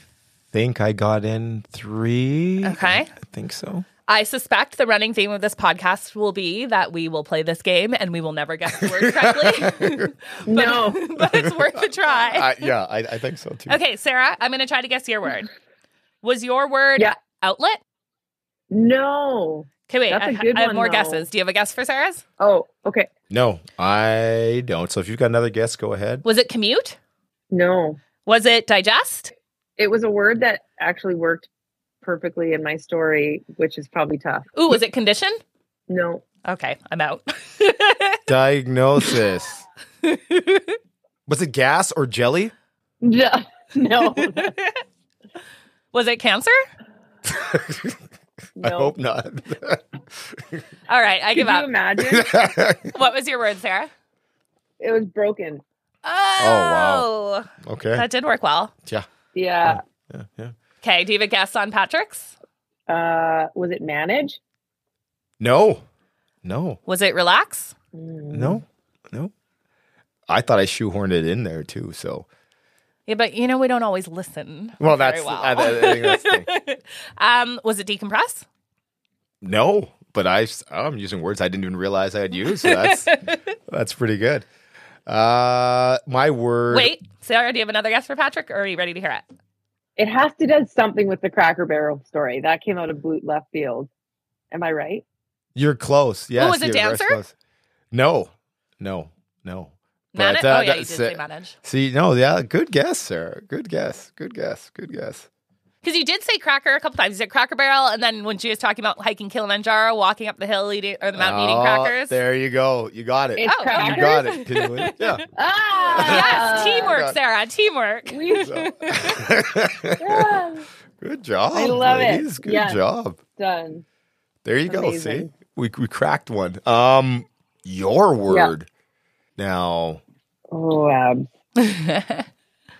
think I got in three. Okay. I think so. I suspect the running theme of this podcast will be that we will play this game and we will never guess the word correctly. [LAUGHS] [LAUGHS] but, No. [LAUGHS] but it's worth a try. I, yeah, I, I think so too. Okay, Sarah, I'm going to try to guess your word. Was your word Yeah. outlet? no Okay, wait. That's a I, good I have one, more though. guesses. Do you have a guess for Sarah's? oh okay No, I don't. So if you've got another guess, go ahead. Was it commute? no Was it digest? It was a word that actually worked perfectly in my story which is probably tough Ooh, was it condition? no Okay, I'm out. [LAUGHS] Diagnosis. Was it gas or jelly? No, no, [LAUGHS] Was it cancer? I hope not. All right, I Could give you up. imagine? [LAUGHS] What was your word, Sarah? It was broken. Oh, oh wow. okay. That did work well. Yeah. Yeah. Yeah. Yeah. Okay, do you have a guess on Patrick's? Uh, was it manage? No. No. Was it relax? Mm. No. No. I thought I shoehorned it in there too. So, Yeah, but you know we don't always listen. well, very that's, well. I, I think that's the thing. [LAUGHS] um, was it decompress? No, but I, I'm using words I didn't even realize I had used. So that's, [LAUGHS] that's pretty good. Uh, my word. Wait, Sarah, do you have another guess for Patrick, or are you ready to hear it? It has to do something with the Cracker Barrel story. That came out of boot left field. Am I right? You're close. Yes. was it you're dancer? No. No. No. Manage? But, uh, oh yeah, you did say manage. See, no, yeah, good guess, Sarah. Good guess. Good guess. Good guess. Because you did say cracker a couple times. You said Cracker Barrel, and then when she was talking about hiking Kilimanjaro, walking up the hill eating or the mountain eating Oh, crackers. There you go. You got it. It's Oh, crackers. you got it. Can you? [LAUGHS] Yeah. Ah, Yes, teamwork, God. Sarah. Teamwork. We- So- [LAUGHS] [LAUGHS] good job. I love it. ladies. Good Yeah. job. Done. There you go. See, we we cracked one. Um, your word. Now, Oh, abs.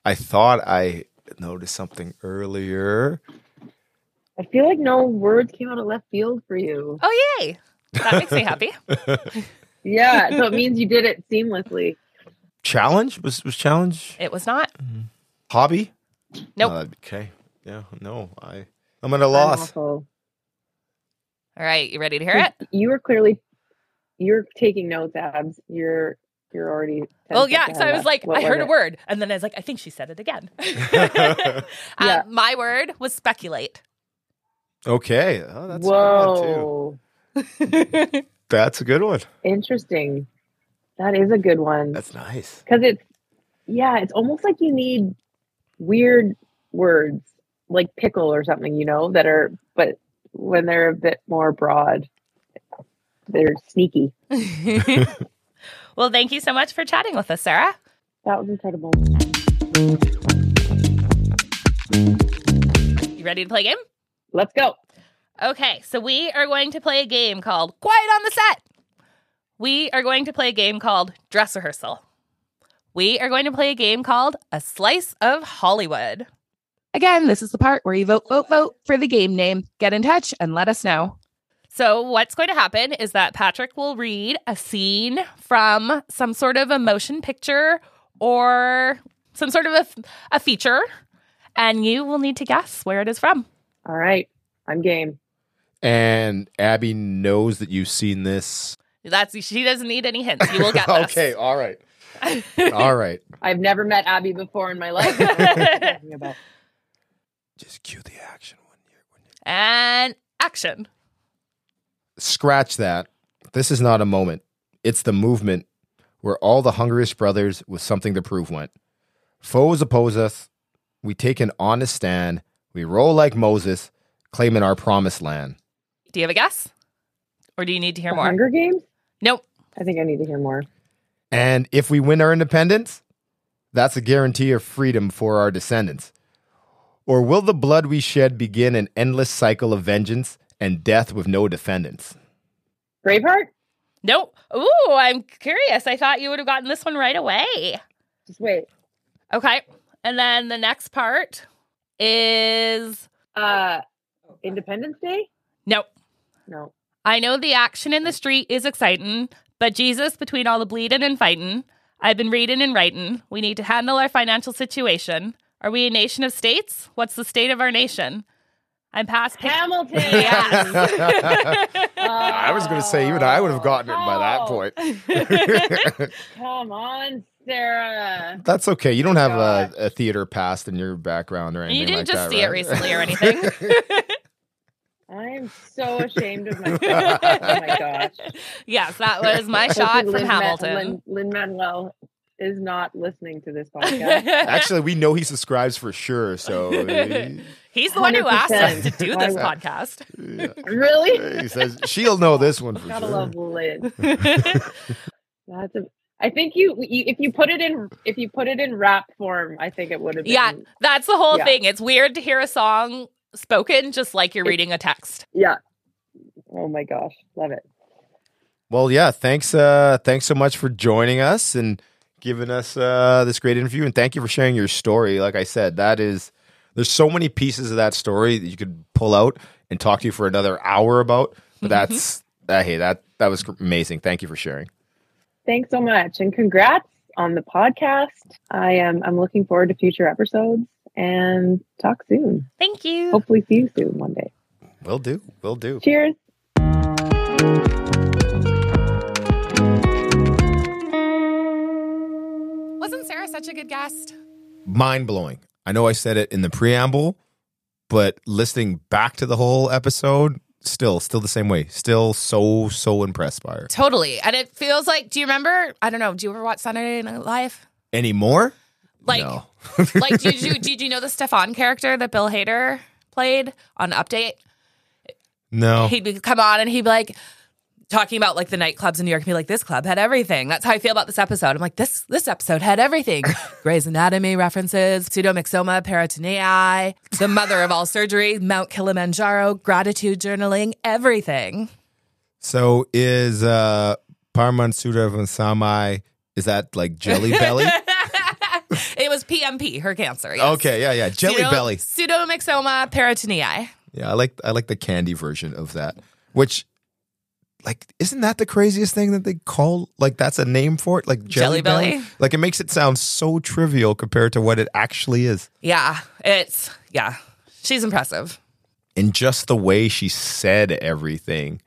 I thought I noticed something earlier. I feel like no words came out of left field for you. oh yay! That makes me happy. [LAUGHS] Yeah, so it means you did it seamlessly. Challenge was was challenge It was not. hobby. Nope. Uh, okay. Yeah. No. I. I'm at a loss. All right, you ready to hear it? You were clearly you're taking notes, abs. You're you're already. Well, yeah. So I was like. What I was heard a word, and then I was like, I think she said it again. [LAUGHS] [LAUGHS] Um, Yeah. my word was speculate. Okay. Oh, that's a too. Whoa, [LAUGHS] That's a good one. interesting. That is a good one That's nice. because it's yeah, it's almost like you need weird words like pickle or something, you know, that are but when they're a bit more broad, they're sneaky. Well, thank you so much for chatting with us, Sarah. That was incredible. You ready to play a game? Let's go. Okay, so we are going to play a game called Quiet on the Set. We are going to play a game called Dress Rehearsal. We are going to play a game called A Slice of Hollywood. Again, this is the part where you vote, vote, vote for the game name. Get in touch and let us know. So, what's going to happen is that Patrick will read a scene from some sort of a motion picture or some sort of a, a feature, and you will need to guess where it is from. All right, I'm game. And Abby knows that you've seen this. That's she doesn't need any hints. You will get [LAUGHS] this. okay. All right. [LAUGHS] All right. I've never met Abby before in my life. I don't know what you're talking about. Just cue the action when you're, when you're and action. Scratch that. This is not a moment. It's the movement where all the hungriest brothers with something to prove went. Foes oppose us. We take an honest stand. We roll like Moses, claiming our promised land. Do you have a guess? Or do you need to hear The more? Hunger Games? Nope. I think I need to hear more. And if we win our independence, that's a guarantee of freedom for our descendants. Or will the blood we shed begin an endless cycle of vengeance and death with no defendants? Braveheart? Nope. Ooh, I'm curious. I thought you would have gotten this one right away. Just wait. Okay. And then the next part is Uh, Independence Day? nope. No. I know the action in the street is exciting, but Jesus, between all the bleeding and fighting, I've been reading and writing. We need to handle our financial situation. Are we a nation of states? What's the state of our nation? I'm past pick- Hamilton. Yes. [LAUGHS] I was going to say, even I would have gotten it by that Oh, point. [LAUGHS] Come on, Sarah. That's okay. You don't have a, a theater past in your background or anything you didn't like just that, see it recently or [LAUGHS] anything. I'm so ashamed of myself. oh my gosh. yes, that was my shot from Lin Hamilton. Lin Manuel is not listening to this podcast. Actually, we know he subscribes for sure. So he, He's the one who asked us to do this would- podcast. [LAUGHS] really? he says she'll know this one for Gotta sure. love Lin. [LAUGHS] [LAUGHS] That's a I think you, you if you put it in if you put it in rap form, I think it would have been. Yeah, that's the whole Yeah. thing. It's weird to hear a song spoken just like you're It- reading a text. Yeah. Oh my gosh, love it. Well, yeah, thanks uh thanks so much for joining us and giving us uh this great interview and thank you for sharing your story. Like I said, that is there's so many pieces of that story that you could pull out and talk to you for another hour about. But mm-hmm. that's that hey, that that was amazing. Thank you for sharing. Thanks so much, and congrats on the podcast. I am I'm looking forward to future episodes and talk soon. Thank you. Hopefully, see you soon one day. Will do. Will do. Cheers. Wasn't Sarah such a good guest? Mind blowing. I know I said it in the preamble, but listening back to the whole episode, still, still the same way. Still so, so impressed by her. Totally. And it feels like, do you remember? I don't know. Do you ever watch Saturday Night Live? Anymore? Like, no. [LAUGHS] like did you [LAUGHS] did you know the Stefon character that Bill Hader played on Update? No. He'd be, come on and he'd be like talking about like the nightclubs in New York and be like, this club had everything. That's how I feel about this episode. I'm like, this this episode had everything. [LAUGHS] Grey's Anatomy references, pseudomyxoma peritonei, the mother of all [LAUGHS] surgery, Mount Kilimanjaro, gratitude journaling, everything. So is uh Parman Sudha von Samai, is that like Jelly Belly? [LAUGHS] it was PMP, her cancer. yes. okay, yeah, yeah. Jelly Pseudo- Belly. Pseudomyxoma peritonei. Yeah, I like I like the candy version of that. Which like isn't that the craziest thing that they call like that's a name for it? Like Jelly, Jelly Belly? Like it makes it sound so trivial compared to what it actually is. Yeah, it's yeah. She's impressive. and just the way she said everything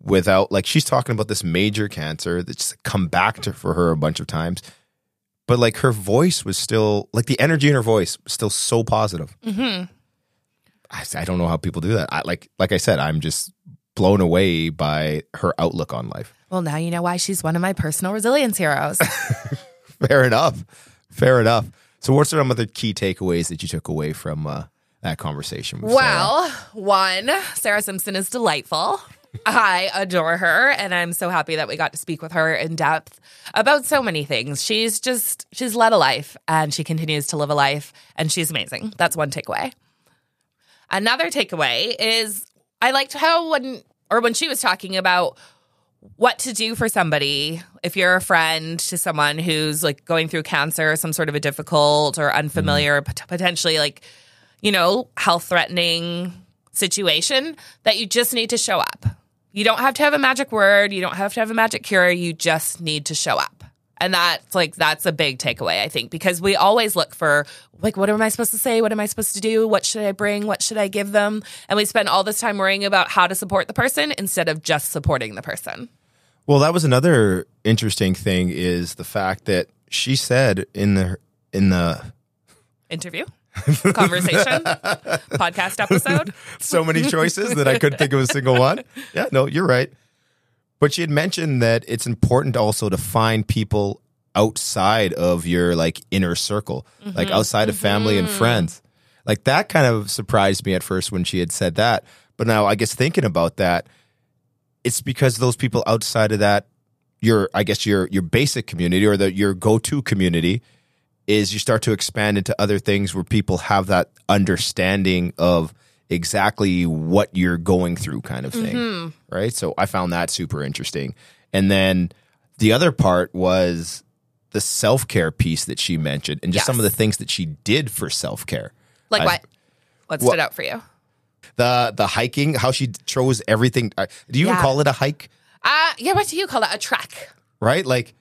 without like she's talking about this major cancer that's come back to for her a bunch of times but like her voice was still like the energy in her voice was still so positive hmm I, I don't know how people do that I like like i said i'm just blown away by her outlook on life Well, now you know why she's one of my personal resilience heroes. [LAUGHS] fair enough fair enough so what's some of the key takeaways that you took away from uh, that conversation with Sarah? well, one, Sarah Simpson is delightful. I adore her, and I'm so happy that we got to speak with her in depth about so many things. She's just, she's led a life and she continues to live a life, and she's amazing. That's one takeaway. Another takeaway is I liked how when, or when she was talking about what to do for somebody if you're a friend to someone who's like going through cancer, or some sort of a difficult or unfamiliar, mm-hmm. pot- potentially like, you know, health threatening situation, that you just need to show up. You don't have to have a magic word, you don't have to have a magic cure, you just need to show up. And that's like that's a big takeaway, I think, because we always look for like what am I supposed to say? What am I supposed to do? What should I bring? What should I give them? And we spend all this time worrying about how to support the person instead of just supporting the person. Well, that was another interesting thing is the fact that she said in the in the Interview, conversation, [LAUGHS] podcast episode. so many choices that I couldn't think of a single one. Yeah, no, you're right. But she had mentioned that it's important also to find people outside of your like inner circle, like mm-hmm. outside of family and mm-hmm. friends. Like that kind of surprised me at first when she had said that. But now I guess thinking about that, it's because those people outside of that, your I guess your your basic community or the your go to community is you start to expand into other things where people have that understanding of exactly what you're going through kind of thing right so i found that super interesting and then the other part was the self-care piece that she mentioned and just Yes. some of the things that she did for self-care Like I- what? What Well- stood out for you? the the hiking how she chose everything uh, do you even Yeah. call it a hike Uh, yeah, what do you call that? A trek. right like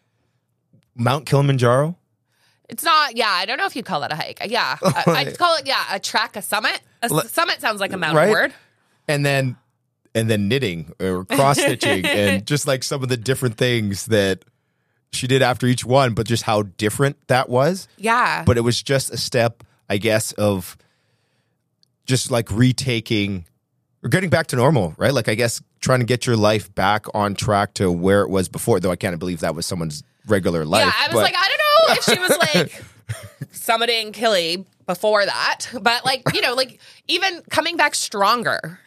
mount kilimanjaro It's not, yeah, I don't know if you'd call that a hike. Uh, yeah, [LAUGHS] I, I'd call it, yeah, a trek, a summit. A summit sounds like a mountain Right? word. and then and then knitting or cross stitching [LAUGHS] and just like some of the different things that she did after each one but just how different that was Yeah. but it was just a step i guess of just like retaking or getting back to normal right like i guess trying to get your life back on track to where it was before though i can't believe that was someone's regular life yeah, I was but- like, I don't know if she was like summiting Kili before that, but like, you know, like even coming back stronger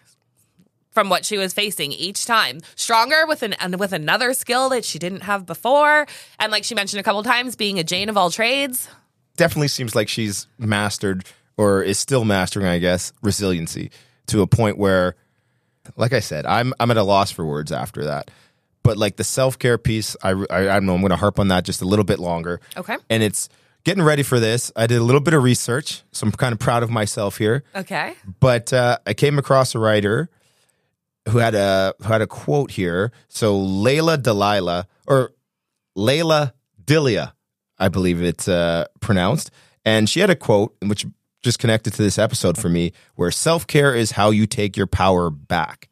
from what she was facing each time. Stronger with an and with another skill that she didn't have before. And like she mentioned a couple times, being a Jane of all trades. Definitely seems like she's mastered or is still mastering, I guess, resiliency to a point where, like I said, I'm I'm at a loss for words after that. But like the self care piece, I, I I don't know. I'm going to harp on that just a little bit longer. Okay. And it's getting ready for this. I did a little bit of research, so I'm kind of proud of myself here. Okay. But uh, I came across a writer who had a who had a quote here. So Layla Delilah or Layla Dilia, I believe it's uh, pronounced, and she had a quote which just connected to this episode for me, where self care is how you take your power back.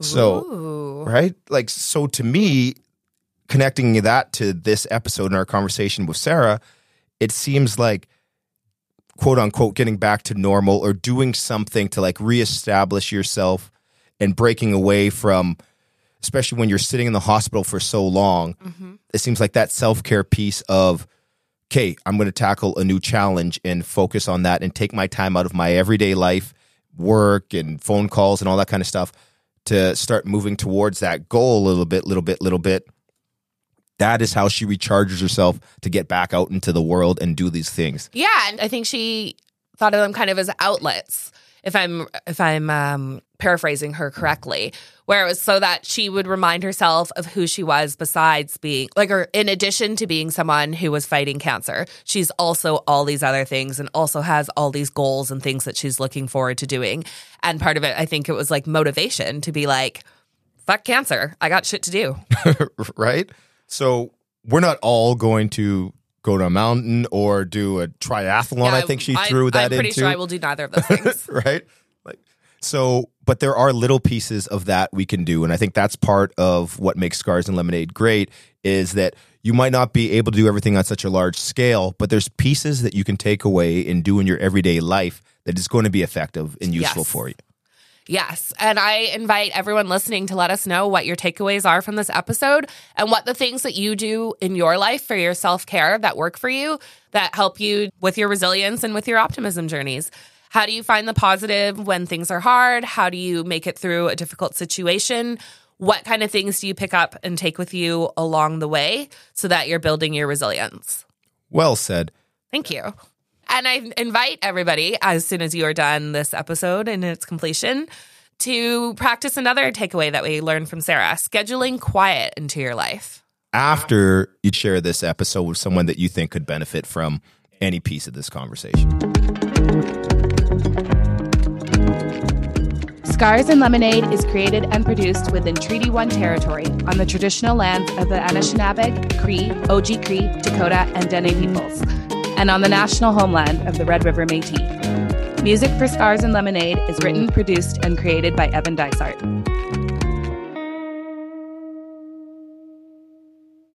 So Ooh. right, like so to me, connecting that to this episode in our conversation with Sarah, it seems like quote unquote getting back to normal or doing something to like reestablish yourself and breaking away from especially when you're sitting in the hospital for so long mm-hmm. it seems like that self-care piece of okay i'm going to tackle a new challenge and focus on that and take my time out of my everyday life work and phone calls and all that kind of stuff to start moving towards that goal a little bit little bit little bit that is how she recharges herself to get back out into the world and do these things Yeah, and I think she thought of them kind of as outlets. If I'm if I'm um, paraphrasing her correctly, where it was so that she would remind herself of who she was besides being like, or in addition to being someone who was fighting cancer, she's also all these other things and also has all these goals and things that she's looking forward to doing. And part of it, I think it was like motivation to be like, "Fuck cancer, I got shit to do." [LAUGHS] right? So we're not all going to go to a mountain or do a triathlon. I think she threw that I'm pretty into sure I will do neither of those things. [LAUGHS] right? So, but there are little pieces of that we can do, and I think that's part of what makes Scars and Lemonade great. Is that you might not be able to do everything on such a large scale, but there's pieces that you can take away and do in your everyday life that is going to be effective and useful Yes. for you. Yes. And I invite everyone listening to let us know what your takeaways are from this episode and what the things that you do in your life for your self care that work for you, that help you with your resilience and with your optimism journeys. How do you find the positive when things are hard? How do you make it through a difficult situation? What kind of things do you pick up and take with you along the way so that you're building your resilience? Well said. Thank you. And I invite everybody, as soon as you are done this episode and its completion, to practice another takeaway that we learned from Sarah scheduling quiet into your life. After you share this episode with someone that you think could benefit from any piece of this conversation. Scars and Lemonade is created and produced within Treaty 1 territory on the traditional lands of the Anishinaabe, Cree, Oji Cree, Dakota, and Dene peoples, and on the national homeland of the Red River Métis. Music for Scars and Lemonade is written, produced, and created by Evan Dysart.